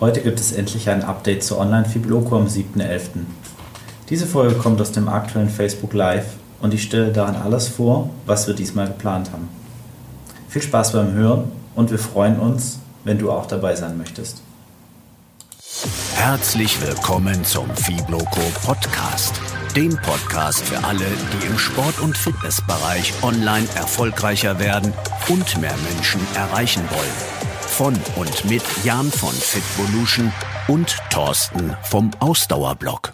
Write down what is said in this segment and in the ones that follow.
Heute gibt es endlich ein Update zur Online-Fibloco am 7.11. Diese Folge kommt aus dem aktuellen Facebook Live und ich stelle daran alles vor, was wir diesmal geplant haben. Viel Spaß beim Hören und wir freuen uns, wenn du auch dabei sein möchtest. Herzlich willkommen zum Fibloco Podcast, dem Podcast für alle, die im Sport- und Fitnessbereich online erfolgreicher werden und mehr Menschen erreichen wollen von und mit Jan von Fitvolution und Thorsten vom Ausdauerblock.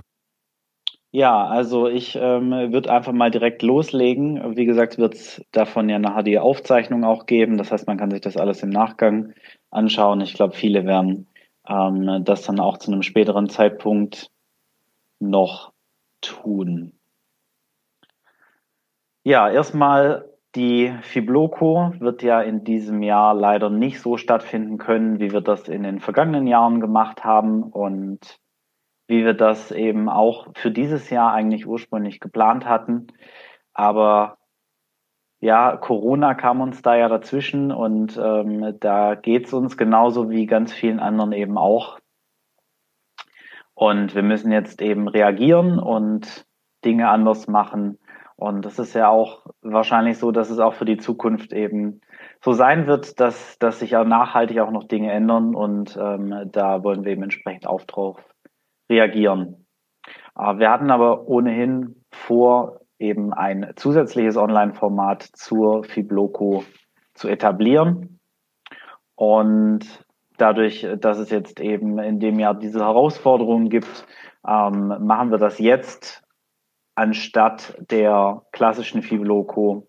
Ja, also ich ähm, würde einfach mal direkt loslegen. Wie gesagt, wird es davon ja nachher die Aufzeichnung auch geben. Das heißt, man kann sich das alles im Nachgang anschauen. Ich glaube, viele werden ähm, das dann auch zu einem späteren Zeitpunkt noch tun. Ja, erstmal die Fibloco wird ja in diesem Jahr leider nicht so stattfinden können, wie wir das in den vergangenen Jahren gemacht haben und wie wir das eben auch für dieses Jahr eigentlich ursprünglich geplant hatten. Aber ja, Corona kam uns da ja dazwischen und ähm, da geht's uns genauso wie ganz vielen anderen eben auch. Und wir müssen jetzt eben reagieren und Dinge anders machen und das ist ja auch wahrscheinlich so, dass es auch für die Zukunft eben so sein wird, dass, dass sich auch nachhaltig auch noch Dinge ändern und ähm, da wollen wir eben entsprechend auch drauf reagieren. Äh, wir hatten aber ohnehin vor, eben ein zusätzliches Online-Format zur Fibloco zu etablieren. Und dadurch, dass es jetzt eben in dem Jahr diese Herausforderungen gibt, ähm, machen wir das jetzt anstatt der klassischen Fibloco.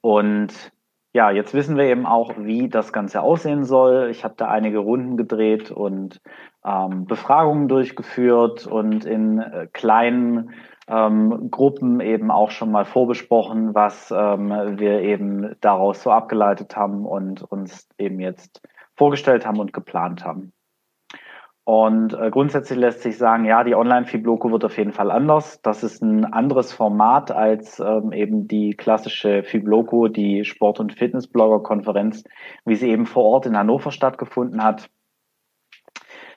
Und ja, jetzt wissen wir eben auch, wie das Ganze aussehen soll. Ich habe da einige Runden gedreht und ähm, Befragungen durchgeführt und in äh, kleinen ähm, Gruppen eben auch schon mal vorbesprochen, was ähm, wir eben daraus so abgeleitet haben und uns eben jetzt vorgestellt haben und geplant haben. Und äh, grundsätzlich lässt sich sagen, ja, die Online-Fibloco wird auf jeden Fall anders. Das ist ein anderes Format als ähm, eben die klassische Fibloco, die Sport- und Fitnessblogger-Konferenz, wie sie eben vor Ort in Hannover stattgefunden hat.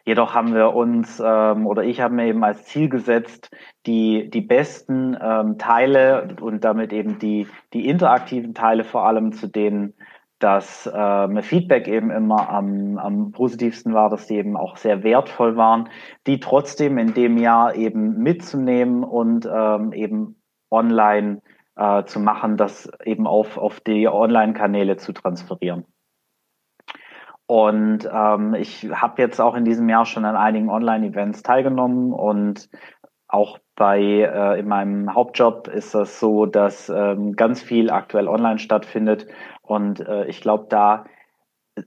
Jedoch haben wir uns ähm, oder ich habe mir eben als Ziel gesetzt, die die besten ähm, Teile und damit eben die die interaktiven Teile vor allem, zu denen dass ähm, Feedback eben immer am, am positivsten war, dass die eben auch sehr wertvoll waren, die trotzdem in dem Jahr eben mitzunehmen und ähm, eben online äh, zu machen, das eben auf, auf die Online-Kanäle zu transferieren. Und ähm, ich habe jetzt auch in diesem Jahr schon an einigen Online-Events teilgenommen und auch bei äh, in meinem Hauptjob ist das so, dass ähm, ganz viel aktuell online stattfindet und äh, ich glaube, da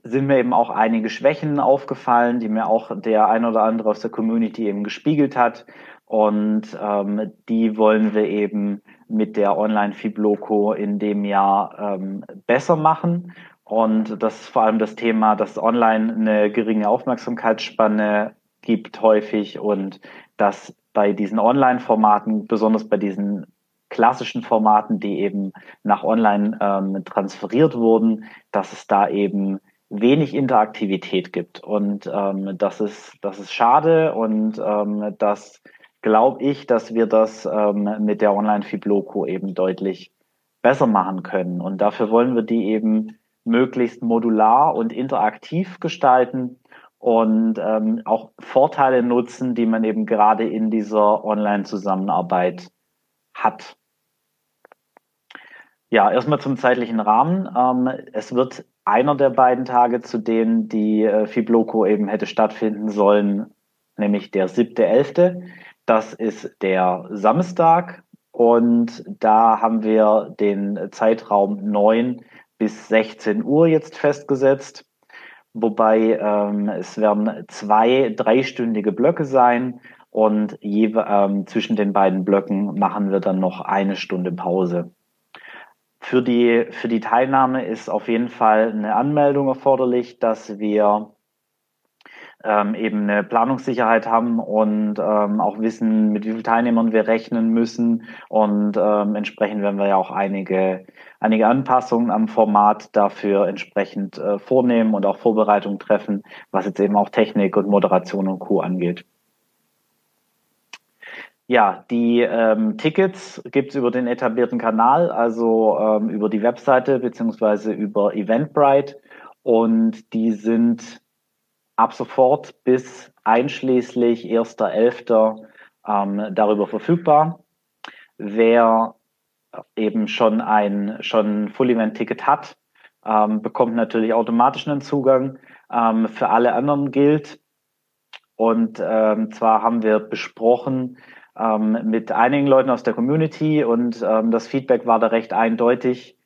sind mir eben auch einige Schwächen aufgefallen, die mir auch der ein oder andere aus der Community eben gespiegelt hat. Und ähm, die wollen wir eben mit der Online-Fibloco in dem Jahr ähm, besser machen. Und das ist vor allem das Thema, dass online eine geringe Aufmerksamkeitsspanne gibt häufig und dass bei diesen Online-Formaten, besonders bei diesen klassischen Formaten, die eben nach online ähm, transferiert wurden, dass es da eben wenig Interaktivität gibt. Und ähm, das, ist, das ist schade und ähm, das glaube ich, dass wir das ähm, mit der Online-Fibloco eben deutlich besser machen können. Und dafür wollen wir die eben möglichst modular und interaktiv gestalten und ähm, auch Vorteile nutzen, die man eben gerade in dieser Online-Zusammenarbeit hat. Ja, erstmal zum zeitlichen Rahmen. Ähm, es wird einer der beiden Tage, zu denen die äh, Fibloco eben hätte stattfinden sollen, nämlich der siebte, elfte. Das ist der Samstag und da haben wir den Zeitraum neun bis 16 Uhr jetzt festgesetzt. Wobei ähm, es werden zwei dreistündige Blöcke sein und je, ähm, zwischen den beiden Blöcken machen wir dann noch eine Stunde Pause. Für die, für die Teilnahme ist auf jeden Fall eine Anmeldung erforderlich, dass wir ähm, eben eine Planungssicherheit haben und ähm, auch wissen, mit wie vielen Teilnehmern wir rechnen müssen. Und ähm, entsprechend werden wir ja auch einige, einige Anpassungen am Format dafür entsprechend äh, vornehmen und auch Vorbereitungen treffen, was jetzt eben auch Technik und Moderation und Co. angeht. Ja, die ähm, Tickets gibt's über den etablierten Kanal, also ähm, über die Webseite beziehungsweise über Eventbrite. Und die sind ab sofort bis einschließlich 1.11. Ähm, darüber verfügbar. Wer eben schon ein schon Full Event Ticket hat, ähm, bekommt natürlich automatisch einen Zugang. Ähm, für alle anderen gilt. Und ähm, zwar haben wir besprochen ähm, mit einigen Leuten aus der Community und ähm, das Feedback war da recht eindeutig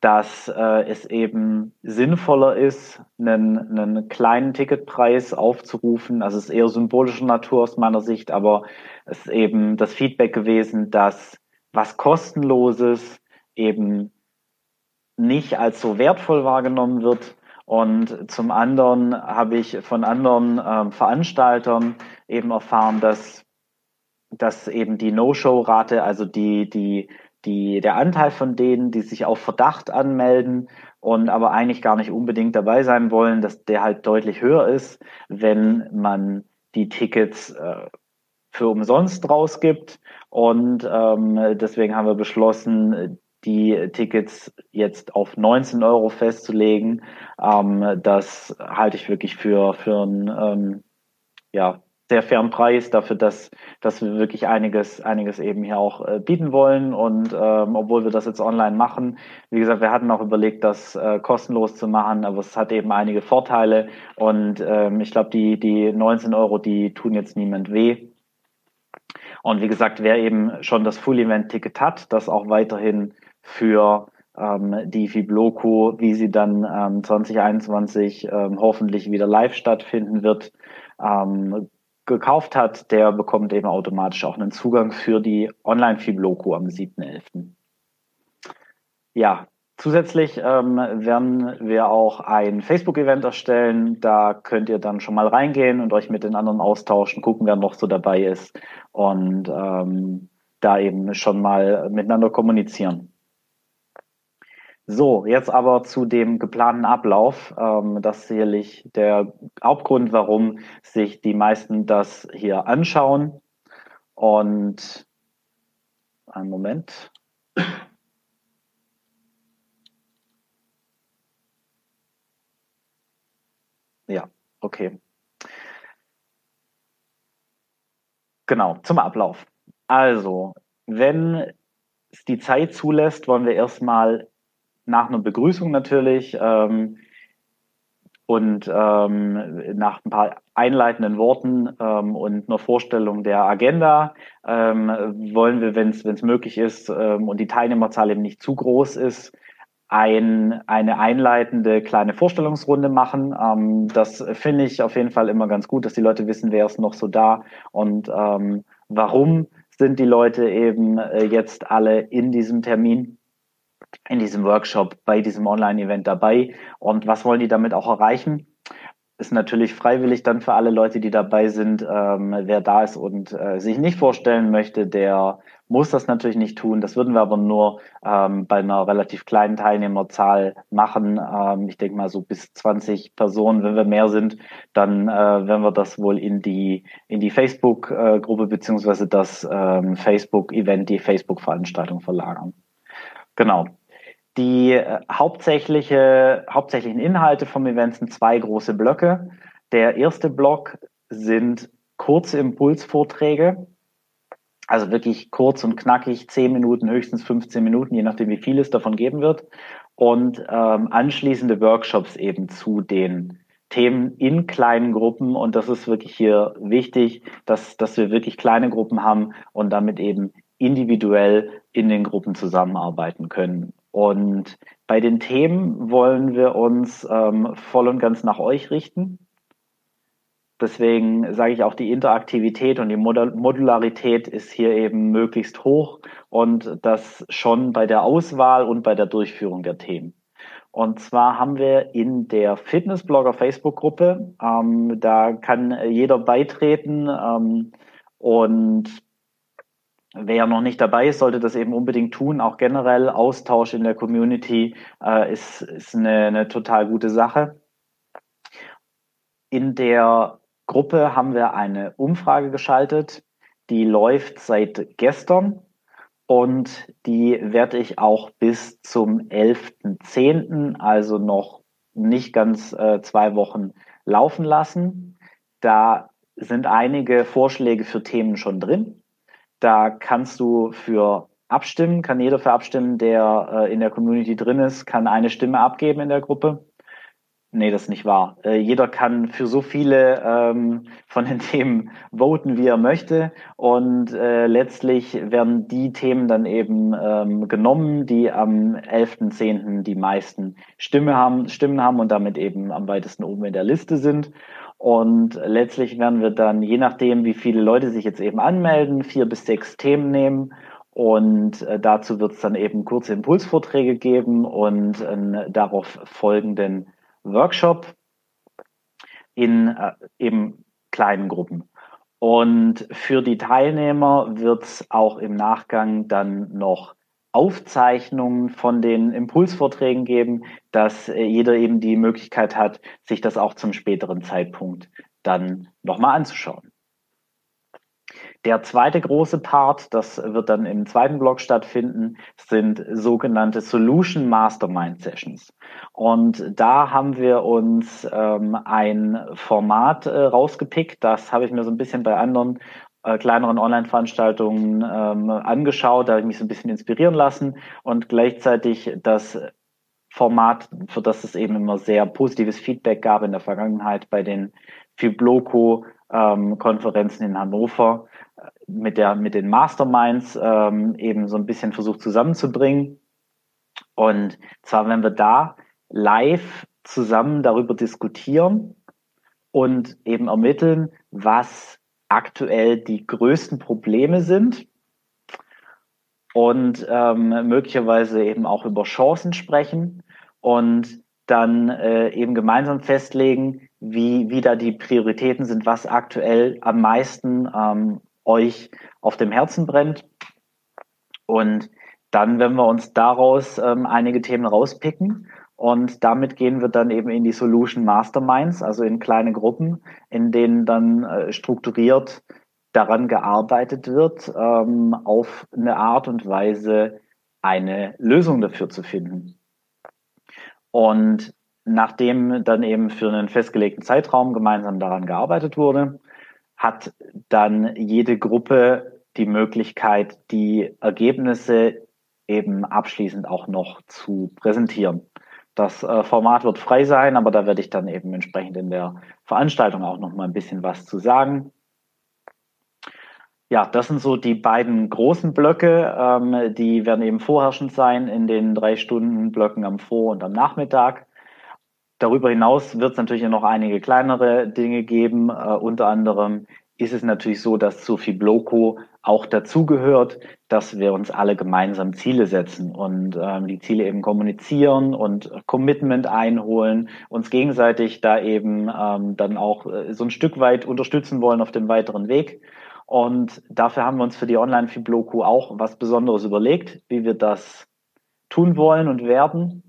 dass äh, es eben sinnvoller ist, einen, einen kleinen Ticketpreis aufzurufen. Also es ist eher symbolischer Natur aus meiner Sicht, aber es ist eben das Feedback gewesen, dass was kostenloses eben nicht als so wertvoll wahrgenommen wird. Und zum anderen habe ich von anderen äh, Veranstaltern eben erfahren, dass, dass eben die No-Show-Rate, also die, die die, der Anteil von denen, die sich auf Verdacht anmelden und aber eigentlich gar nicht unbedingt dabei sein wollen, dass der halt deutlich höher ist, wenn man die Tickets äh, für umsonst rausgibt. Und ähm, deswegen haben wir beschlossen, die Tickets jetzt auf 19 Euro festzulegen. Ähm, das halte ich wirklich für, für ein ähm, ja, sehr fairen Preis dafür, dass, dass wir wirklich einiges, einiges eben hier auch äh, bieten wollen. Und ähm, obwohl wir das jetzt online machen, wie gesagt, wir hatten auch überlegt, das äh, kostenlos zu machen, aber es hat eben einige Vorteile. Und ähm, ich glaube, die, die 19 Euro, die tun jetzt niemand weh. Und wie gesagt, wer eben schon das Full-Event-Ticket hat, das auch weiterhin für ähm, die Fibloco, wie sie dann ähm, 2021 ähm, hoffentlich wieder live stattfinden wird, ähm, gekauft hat, der bekommt eben automatisch auch einen Zugang für die Online-Fibloco am 7.11. Ja, zusätzlich ähm, werden wir auch ein Facebook-Event erstellen. Da könnt ihr dann schon mal reingehen und euch mit den anderen austauschen, gucken, wer noch so dabei ist und ähm, da eben schon mal miteinander kommunizieren. So, jetzt aber zu dem geplanten Ablauf. Ähm, das ist sicherlich der Hauptgrund, warum sich die meisten das hier anschauen. Und einen Moment. Ja, okay. Genau, zum Ablauf. Also, wenn es die Zeit zulässt, wollen wir erstmal nach einer Begrüßung natürlich ähm, und ähm, nach ein paar einleitenden Worten ähm, und einer Vorstellung der Agenda ähm, wollen wir, wenn es möglich ist ähm, und die Teilnehmerzahl eben nicht zu groß ist, ein, eine einleitende kleine Vorstellungsrunde machen. Ähm, das finde ich auf jeden Fall immer ganz gut, dass die Leute wissen, wer ist noch so da und ähm, warum sind die Leute eben äh, jetzt alle in diesem Termin in diesem Workshop, bei diesem Online-Event dabei. Und was wollen die damit auch erreichen? Ist natürlich freiwillig dann für alle Leute, die dabei sind. Ähm, wer da ist und äh, sich nicht vorstellen möchte, der muss das natürlich nicht tun. Das würden wir aber nur ähm, bei einer relativ kleinen Teilnehmerzahl machen. Ähm, ich denke mal so bis 20 Personen. Wenn wir mehr sind, dann äh, werden wir das wohl in die in die Facebook-Gruppe äh, beziehungsweise das ähm, Facebook-Event, die Facebook-Veranstaltung verlagern. Genau. Die äh, hauptsächliche, hauptsächlichen Inhalte vom Event sind zwei große Blöcke. Der erste Block sind kurze Impulsvorträge, also wirklich kurz und knackig, 10 Minuten, höchstens 15 Minuten, je nachdem, wie viel es davon geben wird. Und ähm, anschließende Workshops eben zu den Themen in kleinen Gruppen. Und das ist wirklich hier wichtig, dass, dass wir wirklich kleine Gruppen haben und damit eben individuell in den Gruppen zusammenarbeiten können. Und bei den Themen wollen wir uns ähm, voll und ganz nach euch richten. Deswegen sage ich auch, die Interaktivität und die Modularität ist hier eben möglichst hoch und das schon bei der Auswahl und bei der Durchführung der Themen. Und zwar haben wir in der Fitnessblogger Facebook-Gruppe, ähm, da kann jeder beitreten ähm, und Wer noch nicht dabei ist, sollte das eben unbedingt tun. Auch generell Austausch in der Community äh, ist, ist eine, eine total gute Sache. In der Gruppe haben wir eine Umfrage geschaltet, die läuft seit gestern und die werde ich auch bis zum 11.10., also noch nicht ganz äh, zwei Wochen laufen lassen. Da sind einige Vorschläge für Themen schon drin. Da kannst du für abstimmen, kann jeder für abstimmen, der äh, in der Community drin ist, kann eine Stimme abgeben in der Gruppe. Nee, das ist nicht wahr. Äh, jeder kann für so viele ähm, von den Themen voten, wie er möchte. Und äh, letztlich werden die Themen dann eben ähm, genommen, die am 11.10. die meisten Stimme haben, Stimmen haben und damit eben am weitesten oben in der Liste sind. Und letztlich werden wir dann, je nachdem, wie viele Leute sich jetzt eben anmelden, vier bis sechs Themen nehmen. Und äh, dazu wird es dann eben kurze Impulsvorträge geben und einen darauf folgenden Workshop in äh, eben kleinen Gruppen. Und für die Teilnehmer wird es auch im Nachgang dann noch Aufzeichnungen von den Impulsvorträgen geben, dass äh, jeder eben die Möglichkeit hat, sich das auch zum späteren Zeitpunkt dann nochmal anzuschauen. Der zweite große Part, das wird dann im zweiten Block stattfinden, sind sogenannte Solution Mastermind Sessions. Und da haben wir uns ähm, ein Format äh, rausgepickt. Das habe ich mir so ein bisschen bei anderen äh, kleineren Online-Veranstaltungen ähm, angeschaut, da habe ich mich so ein bisschen inspirieren lassen und gleichzeitig das Format, für das es eben immer sehr positives Feedback gab in der Vergangenheit bei den Fibloco-Konferenzen ähm, in Hannover, äh, mit, der, mit den Masterminds ähm, eben so ein bisschen versucht zusammenzubringen. Und zwar, wenn wir da live zusammen darüber diskutieren und eben ermitteln, was aktuell die größten Probleme sind und ähm, möglicherweise eben auch über Chancen sprechen und dann äh, eben gemeinsam festlegen, wie, wie da die Prioritäten sind, was aktuell am meisten ähm, euch auf dem Herzen brennt. Und dann, wenn wir uns daraus ähm, einige Themen rauspicken und damit gehen wir dann eben in die Solution Masterminds, also in kleine Gruppen, in denen dann äh, strukturiert daran gearbeitet wird, ähm, auf eine Art und Weise eine Lösung dafür zu finden. Und nachdem dann eben für einen festgelegten Zeitraum gemeinsam daran gearbeitet wurde, hat dann jede Gruppe die Möglichkeit, die Ergebnisse eben abschließend auch noch zu präsentieren. Das äh, Format wird frei sein, aber da werde ich dann eben entsprechend in der Veranstaltung auch noch mal ein bisschen was zu sagen. Ja, das sind so die beiden großen Blöcke. Ähm, die werden eben vorherrschend sein in den drei Stunden Blöcken am Vor- und am Nachmittag. Darüber hinaus wird es natürlich noch einige kleinere Dinge geben, äh, unter anderem ist es natürlich so, dass zu Fibloco auch dazugehört, dass wir uns alle gemeinsam Ziele setzen und ähm, die Ziele eben kommunizieren und Commitment einholen, uns gegenseitig da eben ähm, dann auch äh, so ein Stück weit unterstützen wollen auf dem weiteren Weg. Und dafür haben wir uns für die Online-Fibloco auch was Besonderes überlegt, wie wir das tun wollen und werden.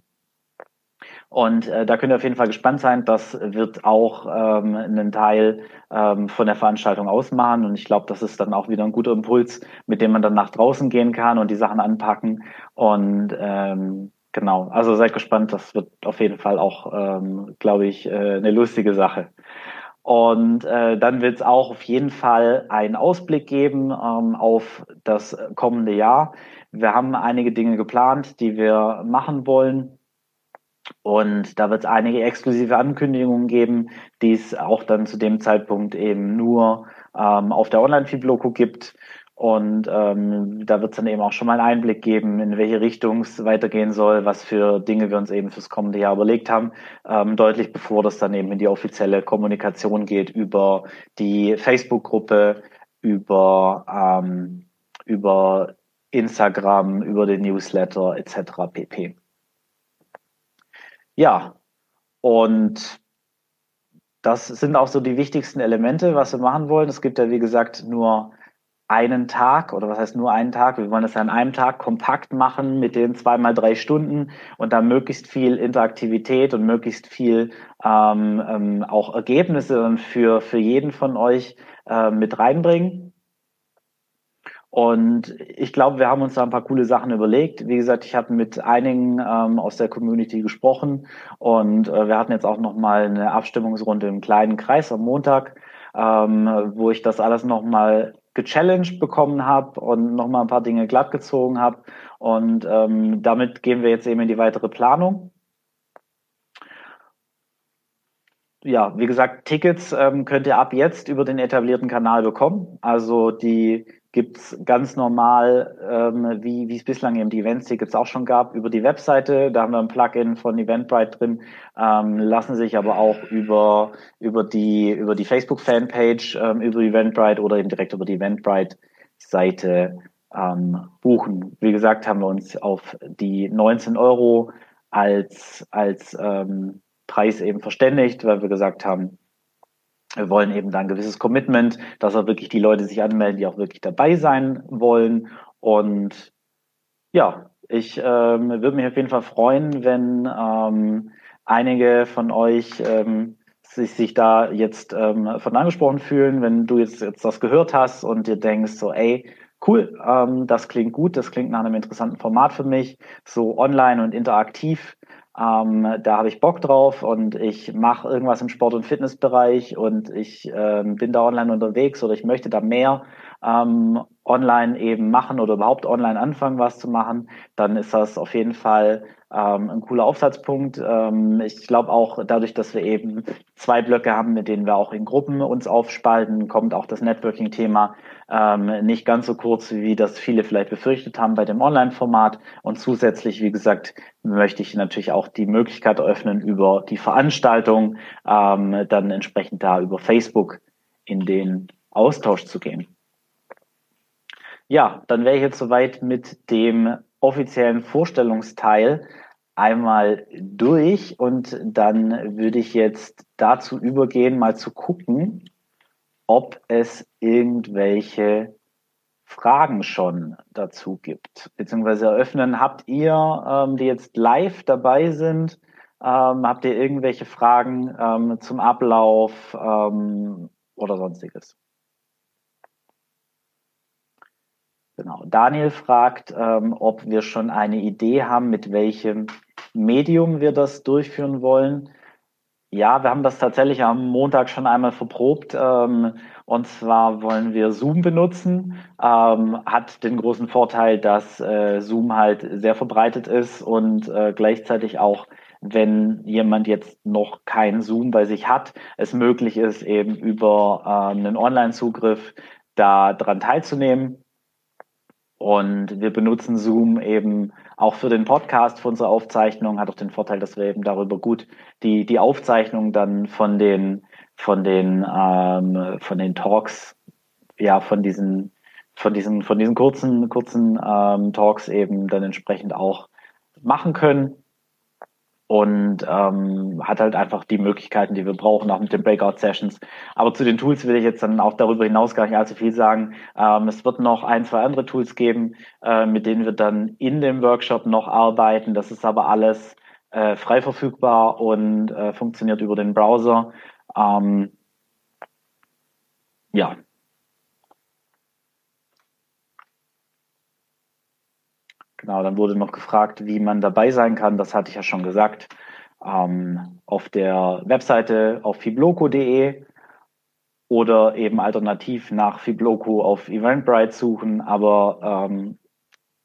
Und äh, da könnt ihr auf jeden Fall gespannt sein. Das wird auch ähm, einen Teil ähm, von der Veranstaltung ausmachen. Und ich glaube, das ist dann auch wieder ein guter Impuls, mit dem man dann nach draußen gehen kann und die Sachen anpacken. Und ähm, genau, also seid gespannt. Das wird auf jeden Fall auch, ähm, glaube ich, äh, eine lustige Sache. Und äh, dann wird es auch auf jeden Fall einen Ausblick geben ähm, auf das kommende Jahr. Wir haben einige Dinge geplant, die wir machen wollen. Und da wird es einige exklusive Ankündigungen geben, die es auch dann zu dem Zeitpunkt eben nur ähm, auf der Online-Feed-Loco gibt. Und ähm, da wird es dann eben auch schon mal einen Einblick geben, in welche Richtung es weitergehen soll, was für Dinge wir uns eben fürs kommende Jahr überlegt haben, ähm, deutlich bevor das dann eben in die offizielle Kommunikation geht über die Facebook-Gruppe, über, ähm, über Instagram, über den Newsletter etc. pp. Ja, und das sind auch so die wichtigsten Elemente, was wir machen wollen. Es gibt ja, wie gesagt, nur einen Tag oder was heißt nur einen Tag? Wir wollen das an einem Tag kompakt machen mit den zweimal drei Stunden und da möglichst viel Interaktivität und möglichst viel ähm, ähm, auch Ergebnisse für, für jeden von euch äh, mit reinbringen. Und ich glaube, wir haben uns da ein paar coole Sachen überlegt. Wie gesagt, ich habe mit einigen ähm, aus der Community gesprochen und äh, wir hatten jetzt auch noch mal eine Abstimmungsrunde im kleinen Kreis am Montag, ähm, wo ich das alles noch mal gechallenged bekommen habe und nochmal ein paar Dinge glatt gezogen habe. Und ähm, damit gehen wir jetzt eben in die weitere Planung. Ja, wie gesagt, Tickets ähm, könnt ihr ab jetzt über den etablierten Kanal bekommen. Also die gibt's ganz normal, ähm, wie, es bislang eben die Events-Tickets auch schon gab, über die Webseite. Da haben wir ein Plugin von Eventbrite drin, ähm, lassen sich aber auch über, über die, über die Facebook-Fanpage, ähm, über Eventbrite oder eben direkt über die Eventbrite-Seite ähm, buchen. Wie gesagt, haben wir uns auf die 19 Euro als, als ähm, Preis eben verständigt, weil wir gesagt haben, wir wollen eben da ein gewisses Commitment, dass auch wirklich die Leute sich anmelden, die auch wirklich dabei sein wollen. Und ja, ich ähm, würde mich auf jeden Fall freuen, wenn ähm, einige von euch ähm, sich, sich da jetzt ähm, von angesprochen fühlen, wenn du jetzt, jetzt das gehört hast und dir denkst, so, ey, cool, ähm, das klingt gut, das klingt nach einem interessanten Format für mich, so online und interaktiv ähm, da habe ich Bock drauf und ich mache irgendwas im Sport- und Fitnessbereich und ich ähm, bin da online unterwegs oder ich möchte da mehr ähm, online eben machen oder überhaupt online anfangen, was zu machen, dann ist das auf jeden Fall ähm, ein cooler Aufsatzpunkt. Ähm, ich glaube auch dadurch, dass wir eben zwei Blöcke haben, mit denen wir auch in Gruppen uns aufspalten, kommt auch das Networking-Thema ähm, nicht ganz so kurz, wie das viele vielleicht befürchtet haben bei dem Online-Format. Und zusätzlich, wie gesagt, möchte ich natürlich auch die Möglichkeit eröffnen, über die Veranstaltung ähm, dann entsprechend da über Facebook in den Austausch zu gehen. Ja, dann wäre ich jetzt soweit mit dem offiziellen Vorstellungsteil einmal durch und dann würde ich jetzt dazu übergehen, mal zu gucken, ob es irgendwelche Fragen schon dazu gibt, beziehungsweise eröffnen. Habt ihr, ähm, die jetzt live dabei sind, ähm, habt ihr irgendwelche Fragen ähm, zum Ablauf ähm, oder sonstiges? Genau. Daniel fragt, ähm, ob wir schon eine Idee haben, mit welchem Medium wir das durchführen wollen. Ja, wir haben das tatsächlich am Montag schon einmal verprobt. Ähm, und zwar wollen wir Zoom benutzen. Ähm, hat den großen Vorteil, dass äh, Zoom halt sehr verbreitet ist und äh, gleichzeitig auch, wenn jemand jetzt noch kein Zoom bei sich hat, es möglich ist, eben über äh, einen Online-Zugriff da dran teilzunehmen. Und wir benutzen Zoom eben auch für den Podcast, für unsere Aufzeichnung, hat auch den Vorteil, dass wir eben darüber gut die, die Aufzeichnung dann von den, von den, ähm, von den Talks, ja, von diesen, von diesen, von diesen kurzen, kurzen ähm, Talks eben dann entsprechend auch machen können und ähm, hat halt einfach die Möglichkeiten, die wir brauchen, auch mit den Breakout-Sessions. Aber zu den Tools will ich jetzt dann auch darüber hinaus gar nicht allzu viel sagen. Ähm, es wird noch ein, zwei andere Tools geben, äh, mit denen wir dann in dem Workshop noch arbeiten. Das ist aber alles äh, frei verfügbar und äh, funktioniert über den Browser. Ähm, ja, Genau, dann wurde noch gefragt, wie man dabei sein kann. Das hatte ich ja schon gesagt. Ähm, auf der Webseite auf fibloco.de oder eben alternativ nach Fibloco auf Eventbrite suchen, aber ähm,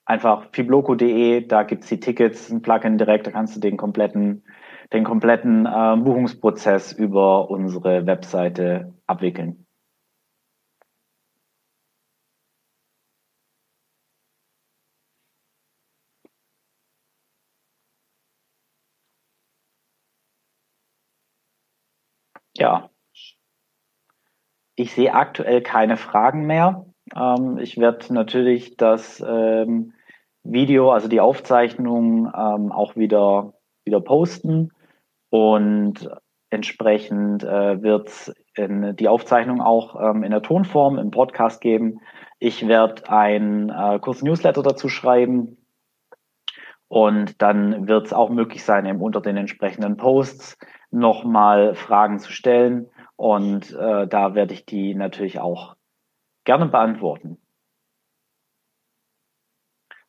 einfach fibloco.de, da gibt's die Tickets, ein Plugin direkt, da kannst du den kompletten, den kompletten äh, Buchungsprozess über unsere Webseite abwickeln. Ja. Ich sehe aktuell keine Fragen mehr. Ähm, ich werde natürlich das ähm, Video, also die Aufzeichnung, ähm, auch wieder, wieder posten. Und entsprechend äh, wird es die Aufzeichnung auch ähm, in der Tonform im Podcast geben. Ich werde ein äh, kurzen Newsletter dazu schreiben. Und dann wird es auch möglich sein, eben unter den entsprechenden Posts nochmal Fragen zu stellen. Und äh, da werde ich die natürlich auch gerne beantworten.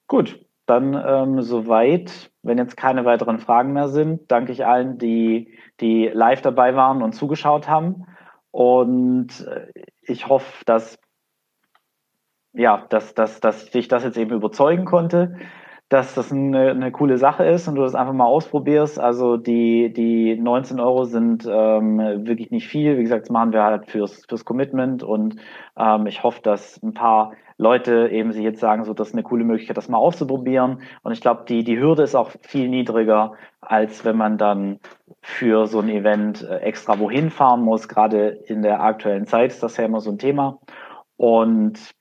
Gut, dann ähm, soweit. Wenn jetzt keine weiteren Fragen mehr sind, danke ich allen, die, die live dabei waren und zugeschaut haben. Und äh, ich hoffe, dass, ja, dass, dass, dass ich das jetzt eben überzeugen konnte, dass das eine, eine coole Sache ist und du das einfach mal ausprobierst. Also die, die 19 Euro sind ähm, wirklich nicht viel. Wie gesagt, das machen wir halt fürs, fürs Commitment und ähm, ich hoffe, dass ein paar Leute eben sich jetzt sagen, so das ist eine coole Möglichkeit, das mal auszuprobieren. Und ich glaube, die, die Hürde ist auch viel niedriger, als wenn man dann für so ein Event äh, extra wohin fahren muss. Gerade in der aktuellen Zeit ist das ja immer so ein Thema. Und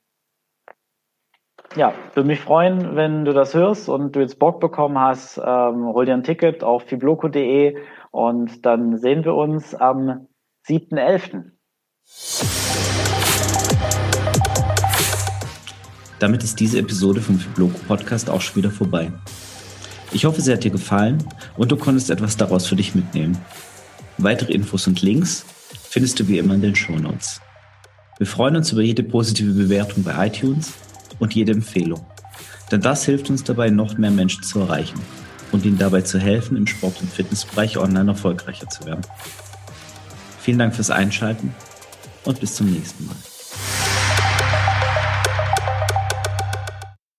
ja, würde mich freuen, wenn du das hörst und du jetzt Bock bekommen hast, ähm, hol dir ein Ticket auf fibloco.de und dann sehen wir uns am 7.11. Damit ist diese Episode vom Fibloco Podcast auch schon wieder vorbei. Ich hoffe, sie hat dir gefallen und du konntest etwas daraus für dich mitnehmen. Weitere Infos und Links findest du wie immer in den Show Notes. Wir freuen uns über jede positive Bewertung bei iTunes und jede Empfehlung. Denn das hilft uns dabei, noch mehr Menschen zu erreichen und ihnen dabei zu helfen, im Sport- und Fitnessbereich online erfolgreicher zu werden. Vielen Dank fürs Einschalten und bis zum nächsten Mal.